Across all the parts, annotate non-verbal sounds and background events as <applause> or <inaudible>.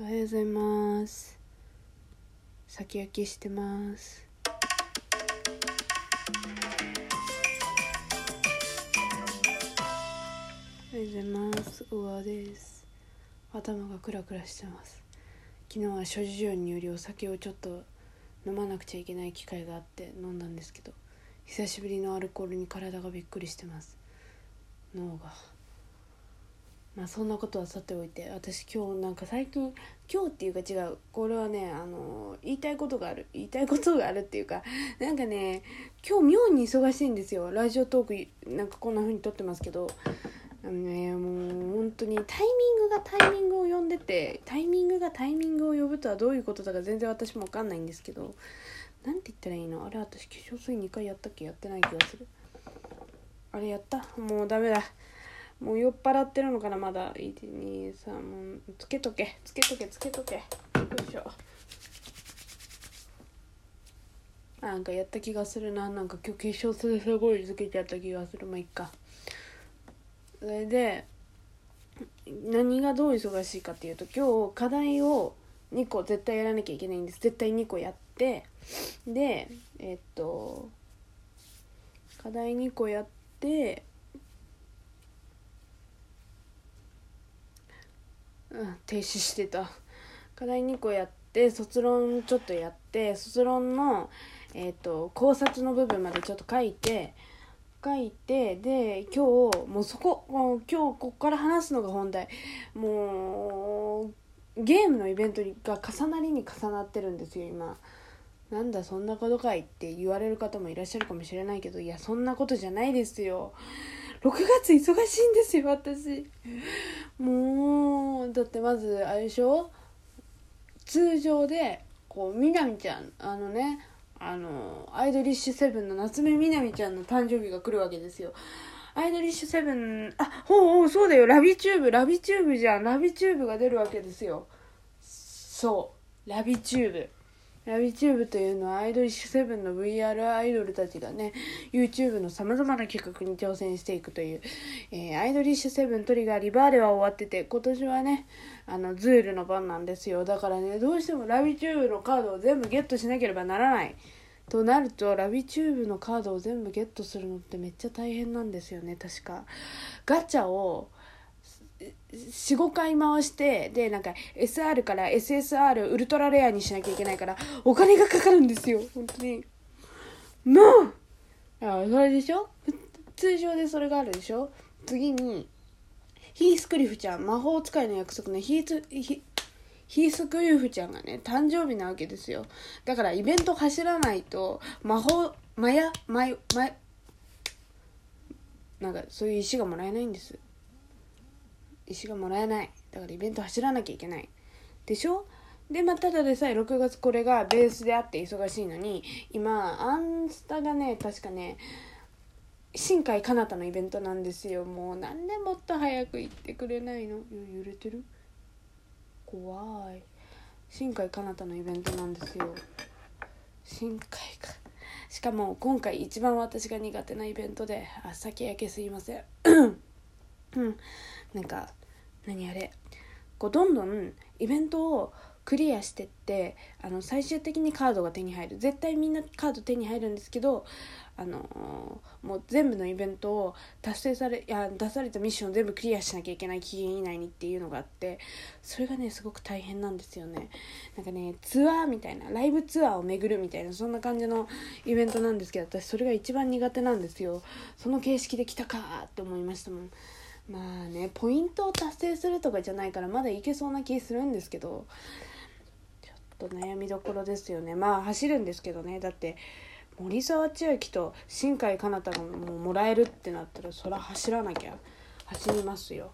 おはようございます。先焼きしてます。おはようございます。小川です。頭がクラクラしてます。昨日は諸事情によりお酒をちょっと飲まなくちゃいけない機会があって飲んだんですけど久しぶりのアルコールに体がびっくりしてます。脳が。まあそんなことはさておいて私今日なんか最近今日っていうか違うこれはねあの言いたいことがある言いたいことがあるっていうかなんかね今日妙に忙しいんですよ。ラジオトークなんかこんな風に撮ってますけどあのねもう本当にタイミングがタイミングを呼んでてタイミングがタイミングを呼ぶとはどういうことだか全然私も分かんないんですけどなんて言ったらいいの？あれ私化粧水2回やったっけ？やってない気がする。あれやった？もうダメだ。もう酔っ払ってるのかなまだ。123もうつけとけ。つけとけつけとけ。よいしょ。なんかやった気がするな。なんか今日化粧水すごいつけちゃった気がする。まあいっか。それで何がどう忙しいかっていうと今日課題を2個絶対やらなきゃいけないんです。絶対2個やって。でえっと課題2個やってうん停止してた。課題2個やって卒論ちょっとやって卒論のえっと考察の部分までちょっと書いて書いてで今日もうそこもう今日ここから話すのが本題。もうゲームのイベントが重なりに重なってるんですよ今。なんだそんなことかいって言われる方もいらっしゃるかもしれないけどいやそんなことじゃないですよ。6月忙しいんですよ私。もうだってまずあれでしょ？通常でこうみなみちゃんあのねあのアイドリッシュセブンの夏目みなみちゃんの誕生日が来るわけですよ。アイドリッシュセブンあほうほうそうだよ。ラビチューブラビチューブじゃん。ラビチューブが出るわけですよ。そう。ラビチューブ。ラビチューブというのはアイドリッシュセブンの VR アイドルたちがね YouTube のさまざまな企画に挑戦していくという、えー、アイドリッシュセブン TRIGGER Re:vale は終わってて今年はねあの ŹOOĻ の番なんですよ。だからねどうしてもラビチューブのカードを全部ゲットしなければならない。となるとラビチューブのカードを全部ゲットするのってめっちゃ大変なんですよね確か。ガチャを45回回してでなんか SR から SSR ウルトラレアにしなきゃいけないからお金がかかるんですよ。本当に。もうあそれでしょ？通常でそれがあるでしょ？次にヒースクリフちゃん魔法使いの約束のヒースヒヒースクリフちゃんがね誕生日なわけですよ。だからイベント走らないと魔法マヤマヤマヤなんかそういう石がもらえないんです。石がもらえない。だからイベント走らなきゃいけない。でしょ？でまあただでさえ6月これがベースであって忙しいのに今アンスタがね確かね新海かなたのイベントなんですよ。もうなんでもっと早く行ってくれないの。揺れてる？怖い。新海かなたのイベントなんですよ。新海か。しかも今回一番私が苦手なイベントであ先焼けすいません。うん。なんか何あれ？こうどんどんイベントをクリアしてってあの最終的にカードが手に入る。絶対みんなカード手に入るんですけどあのもう全部のイベントを達成されいや出されたミッションを全部クリアしなきゃいけない期限以内にっていうのがあってそれがねすごく大変なんですよね。なんかねツアーみたいなライブツアーを巡るみたいなそんな感じのイベントなんですけど私それが一番苦手なんですよ。その形式で来たかって思いましたもん。まあねポイントを達成するとかじゃないからまだいけそうな気するんですけどちょっと悩みどころですよね。まあ走るんですけどね。だって森沢千秋と新海かなたがもうもらえるってなったらそら走らなきゃ走りますよ。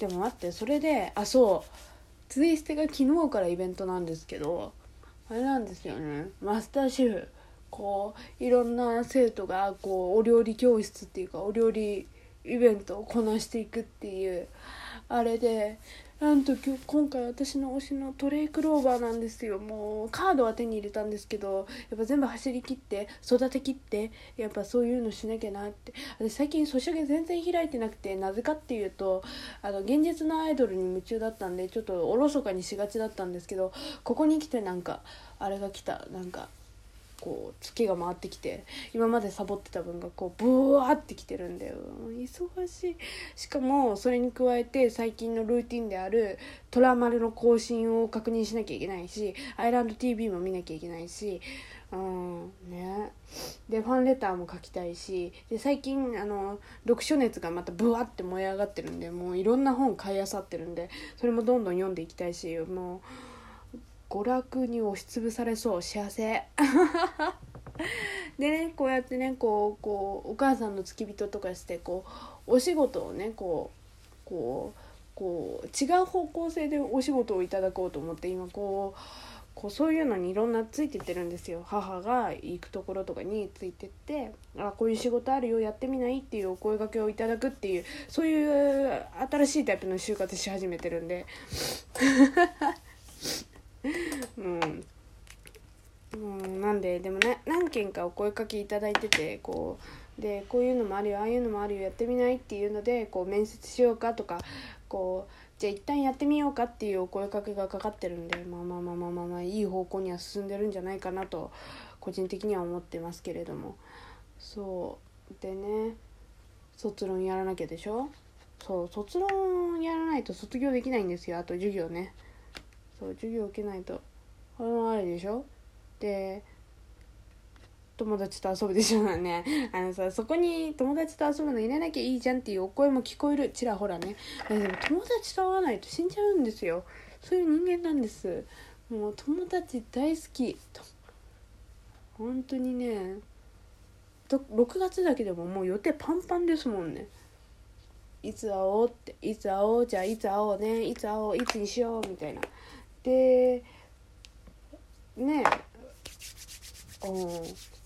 でも待ってそれであそう。ツイステが昨日からイベントなんですけどあれなんですよね。マスターシェフこういろんな生徒がこうお料理教室っていうかお料理イベントをこなしていくっていうあれでなんと今回私の推しのトレイクローバーなんですよ。もうカードは手に入れたんですけどやっぱ全部走り切って育てきってやっぱそういうのしなきゃなって。私最近ソシャゲ全然開いてなくてなぜかっていうとあの現実のアイドルに夢中だったんでちょっとおろそかにしがちだったんですけどここに来てなんかあれが来た。なんかこう月が回ってきて今までサボってた分がこうブワーってきてるんだよ。忙しい。しかもそれに加えて最近のルーティンであるトラマルの更新を確認しなきゃいけないしアイランド TV も見なきゃいけないしうんね。でファンレターも書きたいしで最近あの読書熱がまたブワって燃え上がってるんでもういろんな本買いあさってるんでそれもどんどん読んでいきたいしもう娯楽に押しつぶされそう幸せ。<laughs> でねこうやってねこうこうお母さんの付き人とかしてこうお仕事をねこうこうこう違う方向性でお仕事をいただこうと思って今こうこうそういうのにいろんなついてってるんですよ。母が行くところとかについてって「あこういう仕事あるよやってみない?」っていうお声がけをいただくっていうそういう新しいタイプの就活し始めてるんで。<laughs> うん、なんででもね何件かお声かけいただいててこうでこういうのもあるよああいうのもあるよやってみないっていうのでこう面接しようかとかこうじゃあ一旦やってみようかっていうお声かけがかかってるんでまあまあまあまあまあ、まあ、いい方向には進んでるんじゃないかなと個人的には思ってますけれども。そう。でね卒論やらなきゃでしょそう卒論やらないと卒業できないんですよ。あと授業ね。そう授業受けないとこれもあるでしょ？で友達と遊ぶでしょ？うね <laughs> あのさそこに友達と遊ぶの入れなきゃいいじゃんっていうお声も聞こえる。ちらほらね。でも友達と会わないと死んじゃうんですよ。そういう人間なんです。もう友達大好き。本当にね6月だけでももう予定パンパンですもんね。いつ会おうって。いつ会おうじゃあいつ会おうね。いつ会おういつにしようみたいな。でね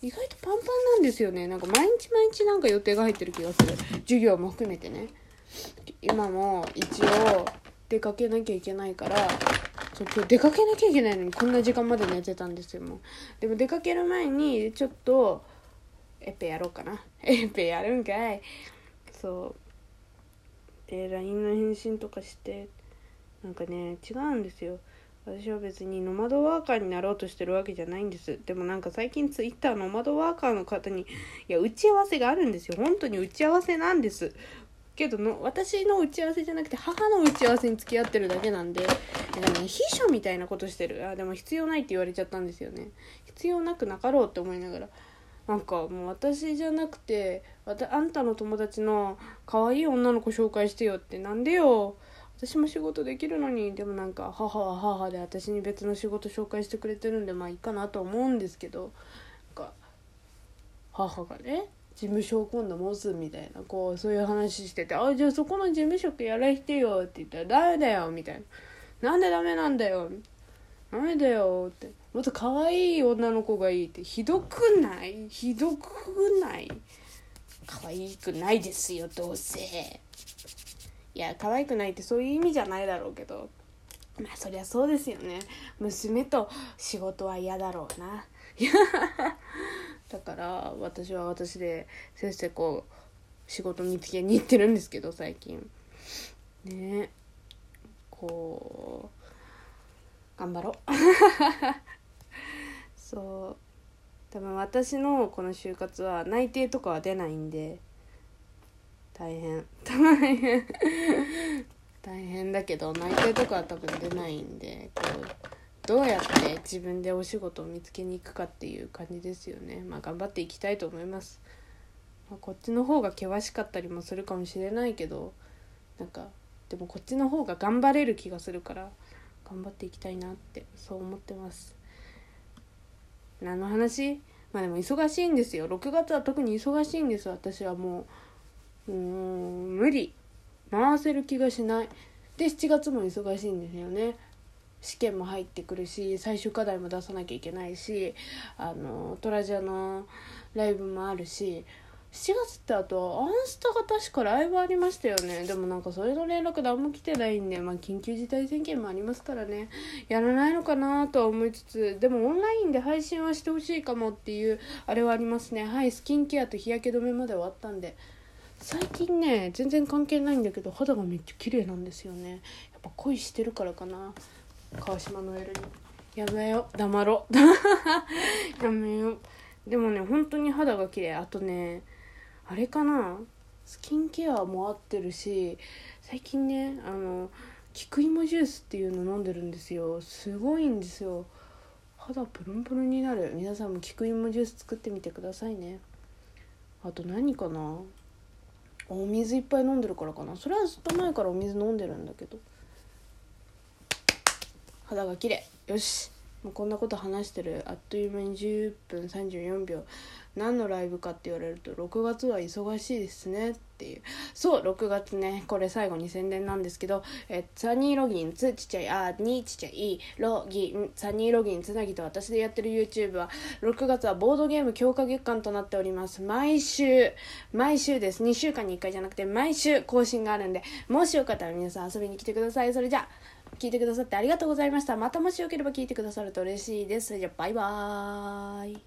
意外とパンパンなんですよね。なんか毎日毎日なんか予定が入ってる気がする。授業も含めてね。今も一応出かけなきゃいけないからそう今日出かけなきゃいけないのにこんな時間まで寝てたんですよもう。でも出かける前にちょっとエペやろうかな。<laughs> エペやるんかい。そう。で LINE の返信とかしてなんかね違うんですよ。私は別にノマドワーカーになろうとしてるわけじゃないんです。でもなんか最近ツイッターノマドワーカーの方にいや打ち合わせがあるんですよ。本当に打ち合わせなんです。けどの私の打ち合わせじゃなくて母の打ち合わせに付き合ってるだけなんで。でも、ね、秘書みたいなことしてる。あでも必要ないって言われちゃったんですよね。必要なくなかろうって思いながら。なんかもう私じゃなくてあんたの友達の可愛い女の子紹介してよって。なんでよ。私も仕事できるのにでもなんか母は母で私に別の仕事紹介してくれてるんでまあいいかなと思うんですけどなんか母がね事務所を今度持つみたいなこうそういう話してて「あじゃあそこの事務職やらしてよ」って言ったら「ダメだよ」みたいな「なんでダメなんだよ」ダメだよって。もっと可愛い女の子がいいって。ひどくない？ひどくない？可愛くないですよどうせ。いや可愛くないってそういう意味じゃないだろうけど。まあそりゃそうですよね。娘と仕事は嫌だろうな。<laughs> だから私は私でせっせこう仕事見つけに行ってるんですけど最近。ね。こう頑張ろう。<laughs> そう。多分私のこの就活は内定とかは出ないんで。大変。大 <laughs> 変大変だけど内定とかは多分出ないんでこうどうやって自分でお仕事を見つけに行くかっていう感じですよね。まあ頑張っていきたいと思います、まあ、こっちの方が険しかったりもするかもしれないけどなんかでもこっちの方が頑張れる気がするから頑張っていきたいなってそう思ってます。何の話？まあでも忙しいんですよ。6月は特に忙しいんです。私はもうう無理。回せる気がしない。で7月も忙しいんですよね。試験も入ってくるし最終課題も出さなきゃいけないしあのトラジャのライブもあるし7月ってあとアンスタが確かライブありましたよね。でもなんかそれの連絡何も来てないんでまあ緊急事態宣言もありますからね。やらないのかなとは思いつつでもオンラインで配信はしてほしいかもっていうあれはありますね。はいスキンケアと日焼け止めまで終わったんで。最近ね全然関係ないんだけど肌がめっちゃ綺麗なんですよね。やっぱ恋してるからかな。川島のエルに。やめよ黙ろ <laughs> やめよでもね本当に肌が綺麗。あとねあれかな。スキンケアも合ってるし最近ねあの菊芋ジュースっていうの飲んでるんですよ。すごいんですよ。肌プルンプルンになる。皆さんも菊芋ジュース作ってみてくださいね。あと何かな。お水いっぱい飲んでるからかな。それはずっと前からお水飲んでるんだけど。肌が綺麗。よし。もうこんなこと話してるあっという間に10分34秒。何のライブかって言われると6月は忙しいですね。っていう。そう6月ね。これ最後に宣伝なんですけどえサニーロギンツちっちゃいあにちっちゃいロギンサニーロギンつなぎと私でやってる YouTube は6月はボードゲーム強化月間となっております。毎週毎週です。2週間に1回じゃなくて毎週更新があるんでもしよかったら皆さん遊びに来てください。それじゃあ聞いてくださってありがとうございました。またもしよければ聞いてくださると嬉しいです。じゃあ、バイバーイ。